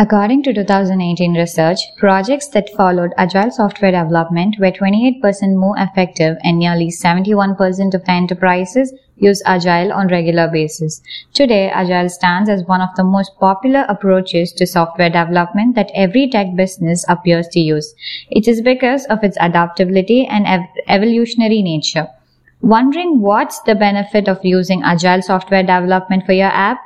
According to 2018 research, projects that followed agile software development were 28% more effective and nearly 71% of enterprises use agile on regular basis. Today, agile stands as one of the most popular approaches to software development that every tech business appears to use. It is because of its adaptability and ev- evolutionary nature. Wondering what's the benefit of using agile software development for your app?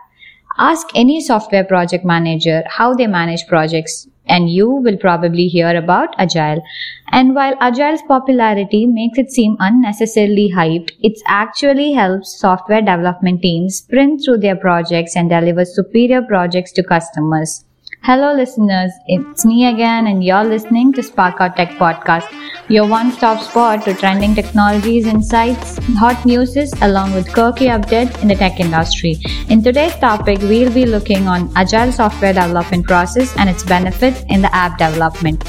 Ask any software project manager how they manage projects and you will probably hear about Agile. And while Agile's popularity makes it seem unnecessarily hyped, it actually helps software development teams sprint through their projects and deliver superior projects to customers. Hello, listeners. It's me again, and you're listening to Spark Tech Podcast, your one stop spot to trending technologies, insights, hot news, along with quirky updates in the tech industry. In today's topic, we'll be looking on agile software development process and its benefits in the app development.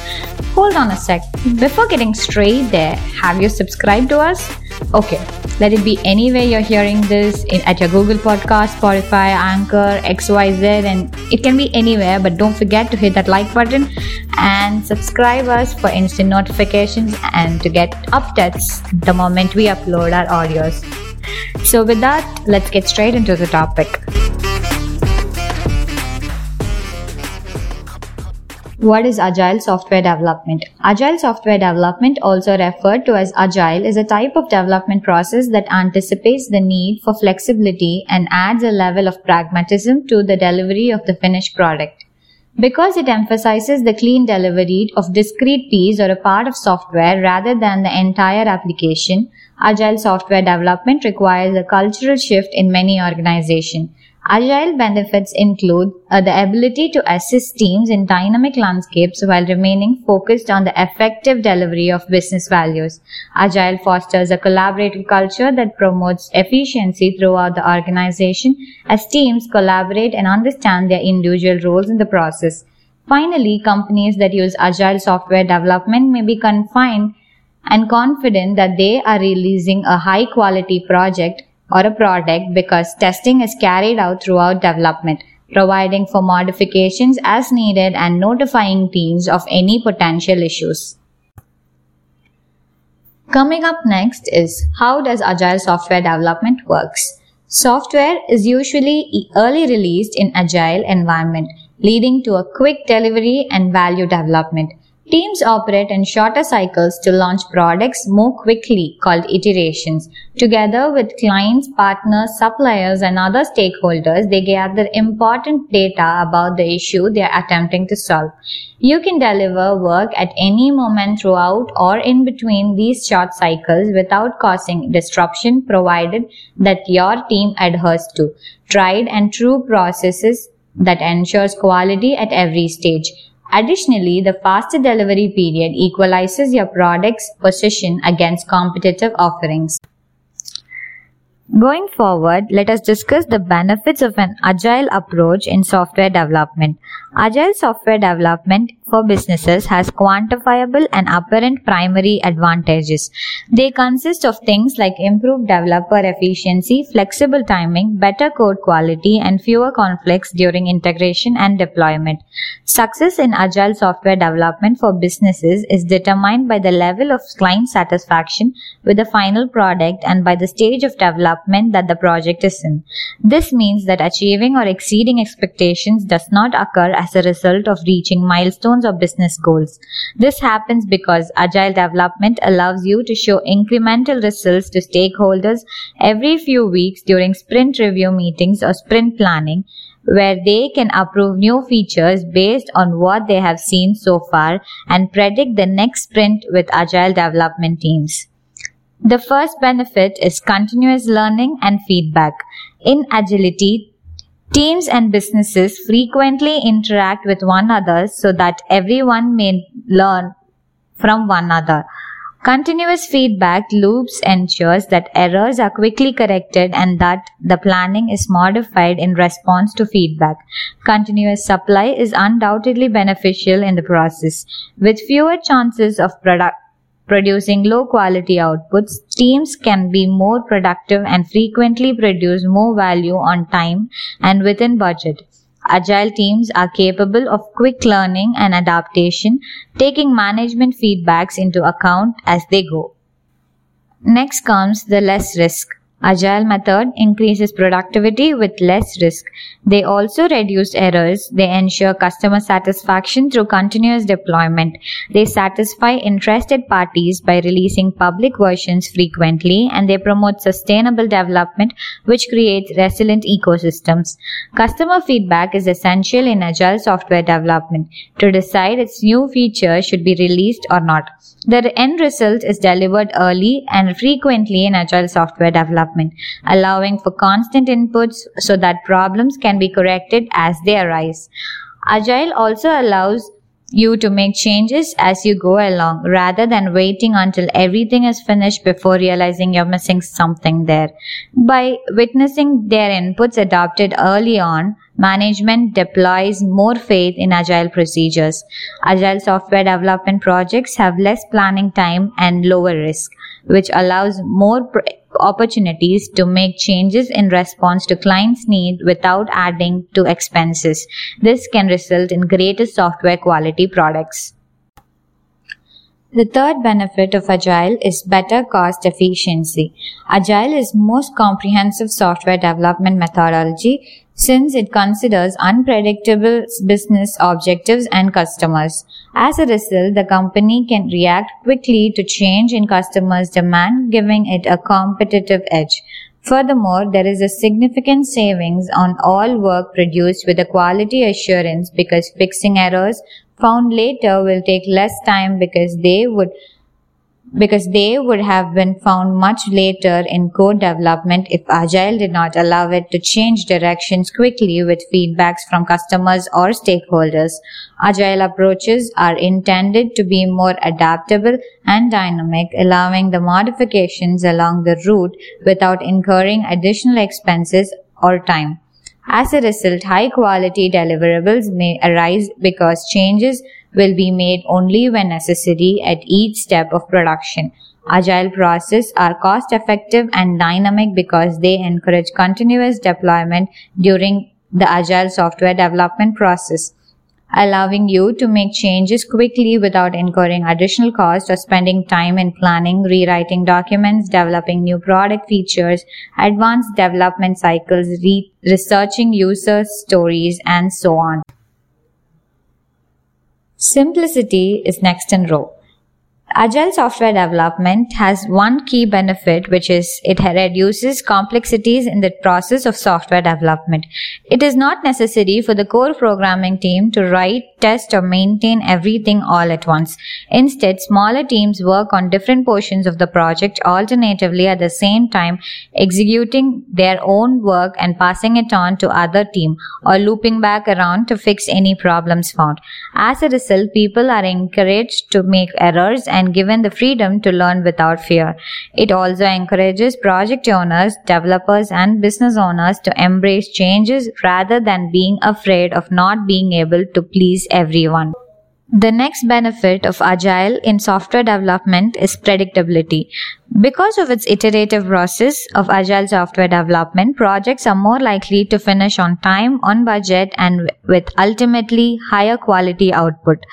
Hold on a sec. Before getting straight there, have you subscribed to us? Okay, let it be anywhere you're hearing this in, at your Google Podcast, Spotify, Anchor, XYZ, and it can be anywhere. But don't forget to hit that like button and subscribe us for instant notifications and to get updates the moment we upload our audios. So, with that, let's get straight into the topic. What is Agile software development? Agile software development, also referred to as Agile, is a type of development process that anticipates the need for flexibility and adds a level of pragmatism to the delivery of the finished product. Because it emphasizes the clean delivery of discrete piece or a part of software rather than the entire application, Agile software development requires a cultural shift in many organizations. Agile benefits include uh, the ability to assist teams in dynamic landscapes while remaining focused on the effective delivery of business values. Agile fosters a collaborative culture that promotes efficiency throughout the organization as teams collaborate and understand their individual roles in the process. Finally, companies that use agile software development may be confined and confident that they are releasing a high quality project or a product because testing is carried out throughout development, providing for modifications as needed and notifying teams of any potential issues. Coming up next is how does agile software development works? Software is usually early released in agile environment, leading to a quick delivery and value development. Teams operate in shorter cycles to launch products more quickly called iterations. Together with clients, partners, suppliers and other stakeholders, they gather important data about the issue they are attempting to solve. You can deliver work at any moment throughout or in between these short cycles without causing disruption provided that your team adheres to tried and true processes that ensures quality at every stage. Additionally, the faster delivery period equalizes your product's position against competitive offerings. Going forward, let us discuss the benefits of an agile approach in software development. Agile software development for businesses has quantifiable and apparent primary advantages. They consist of things like improved developer efficiency, flexible timing, better code quality, and fewer conflicts during integration and deployment. Success in agile software development for businesses is determined by the level of client satisfaction with the final product and by the stage of development that the project is in. This means that achieving or exceeding expectations does not occur as a result of reaching milestones or business goals. This happens because agile development allows you to show incremental results to stakeholders every few weeks during sprint review meetings or sprint planning where they can approve new features based on what they have seen so far and predict the next sprint with agile development teams. The first benefit is continuous learning and feedback. In agility, Teams and businesses frequently interact with one another so that everyone may learn from one another. Continuous feedback loops ensures that errors are quickly corrected and that the planning is modified in response to feedback. Continuous supply is undoubtedly beneficial in the process. With fewer chances of product producing low quality outputs, teams can be more productive and frequently produce more value on time and within budget. Agile teams are capable of quick learning and adaptation, taking management feedbacks into account as they go. Next comes the less risk. Agile method increases productivity with less risk. They also reduce errors. They ensure customer satisfaction through continuous deployment. They satisfy interested parties by releasing public versions frequently and they promote sustainable development which creates resilient ecosystems. Customer feedback is essential in agile software development to decide its new feature should be released or not. The end result is delivered early and frequently in agile software development, allowing for constant inputs so that problems can be corrected as they arise. Agile also allows you to make changes as you go along rather than waiting until everything is finished before realizing you're missing something there. By witnessing their inputs adopted early on, management deploys more faith in agile procedures. Agile software development projects have less planning time and lower risk, which allows more pr- opportunities to make changes in response to clients' need without adding to expenses. This can result in greater software quality products. The third benefit of Agile is better cost efficiency. Agile is most comprehensive software development methodology since it considers unpredictable business objectives and customers. As a result, the company can react quickly to change in customers' demand, giving it a competitive edge. Furthermore, there is a significant savings on all work produced with a quality assurance because fixing errors found later will take less time because they would because they would have been found much later in code development if Agile did not allow it to change directions quickly with feedbacks from customers or stakeholders. Agile approaches are intended to be more adaptable and dynamic, allowing the modifications along the route without incurring additional expenses or time. As a result, high quality deliverables may arise because changes will be made only when necessary at each step of production. Agile processes are cost effective and dynamic because they encourage continuous deployment during the agile software development process allowing you to make changes quickly without incurring additional cost or spending time in planning, rewriting documents, developing new product features, advanced development cycles, re- researching user stories, and so on. Simplicity is next in row. Agile software development has one key benefit, which is it reduces complexities in the process of software development. It is not necessary for the core programming team to write, test, or maintain everything all at once. Instead, smaller teams work on different portions of the project alternatively at the same time, executing their own work and passing it on to other team or looping back around to fix any problems found. As a result, people are encouraged to make errors and and given the freedom to learn without fear. It also encourages project owners, developers, and business owners to embrace changes rather than being afraid of not being able to please everyone. The next benefit of Agile in software development is predictability. Because of its iterative process of Agile software development, projects are more likely to finish on time, on budget, and with ultimately higher quality output.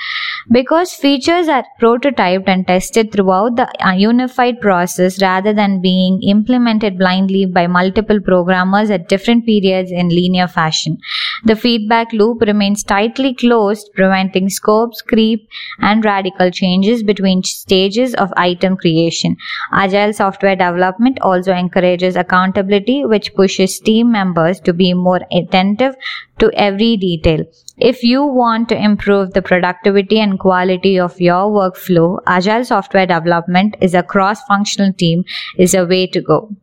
Because features are prototyped and tested throughout the uh, unified process rather than being implemented blindly by multiple programmers at different periods in linear fashion. The feedback loop remains tightly closed, preventing scopes, creep, and radical changes between stages of item creation. Agile software development also encourages accountability, which pushes team members to be more attentive to every detail. If you want to improve the productivity and quality of your workflow, agile software development is a cross-functional team is a way to go.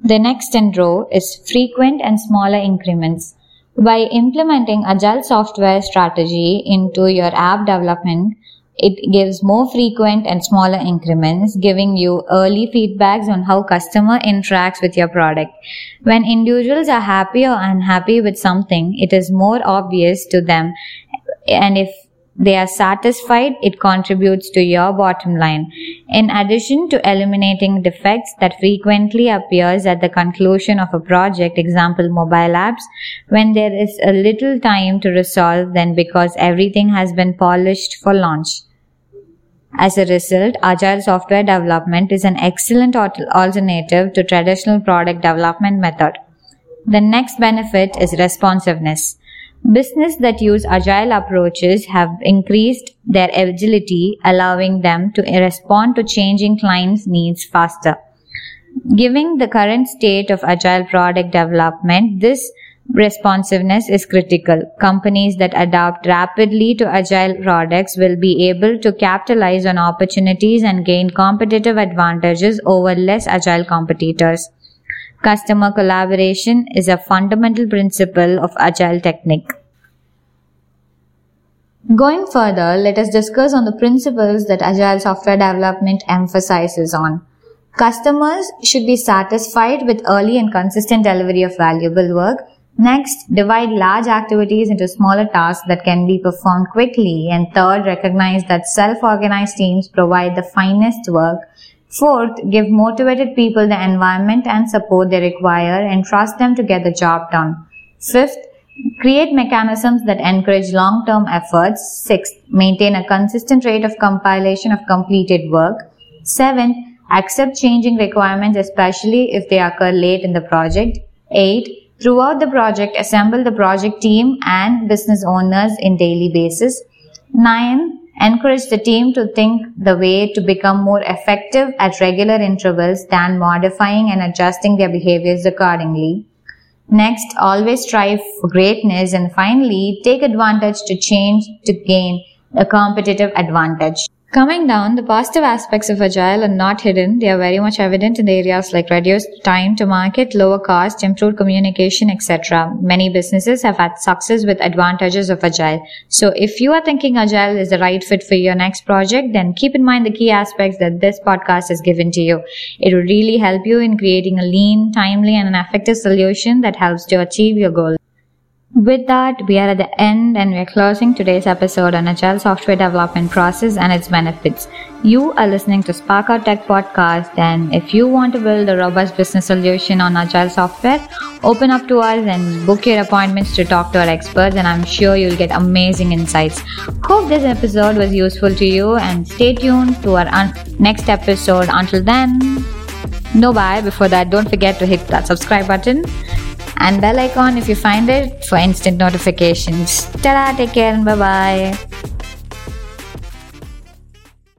The next in row is frequent and smaller increments. By implementing agile software strategy into your app development, it gives more frequent and smaller increments, giving you early feedbacks on how customer interacts with your product. When individuals are happy or unhappy with something, it is more obvious to them. And if they are satisfied, it contributes to your bottom line. In addition to eliminating defects that frequently appears at the conclusion of a project, example mobile apps, when there is a little time to resolve them because everything has been polished for launch. As a result, agile software development is an excellent alternative to traditional product development method. The next benefit is responsiveness. Business that use agile approaches have increased their agility, allowing them to respond to changing clients' needs faster. Given the current state of agile product development, this responsiveness is critical. Companies that adapt rapidly to agile products will be able to capitalize on opportunities and gain competitive advantages over less agile competitors. Customer collaboration is a fundamental principle of agile technique. Going further, let us discuss on the principles that agile software development emphasizes on. Customers should be satisfied with early and consistent delivery of valuable work. Next, divide large activities into smaller tasks that can be performed quickly. And third, recognize that self-organized teams provide the finest work Fourth, give motivated people the environment and support they require and trust them to get the job done. Fifth, create mechanisms that encourage long-term efforts. Sixth, maintain a consistent rate of compilation of completed work. Seventh, accept changing requirements especially if they occur late in the project. Eight, throughout the project, assemble the project team and business owners in daily basis. Nine, Encourage the team to think the way to become more effective at regular intervals than modifying and adjusting their behaviors accordingly. Next, always strive for greatness and finally, take advantage to change to gain a competitive advantage. Coming down, the positive aspects of Agile are not hidden. They are very much evident in the areas like reduced time to market, lower cost, improved communication, etc. Many businesses have had success with advantages of Agile. So if you are thinking Agile is the right fit for your next project, then keep in mind the key aspects that this podcast has given to you. It will really help you in creating a lean, timely, and an effective solution that helps to achieve your goal. With that, we are at the end and we are closing today's episode on Agile software development process and its benefits. You are listening to Spark Out Tech podcast and if you want to build a robust business solution on Agile software, open up to us and book your appointments to talk to our experts and I'm sure you'll get amazing insights. Hope this episode was useful to you and stay tuned to our un- next episode. Until then, no bye. Before that, don't forget to hit that subscribe button and bell icon if you find it for instant notifications. Ta-da, take care and bye-bye.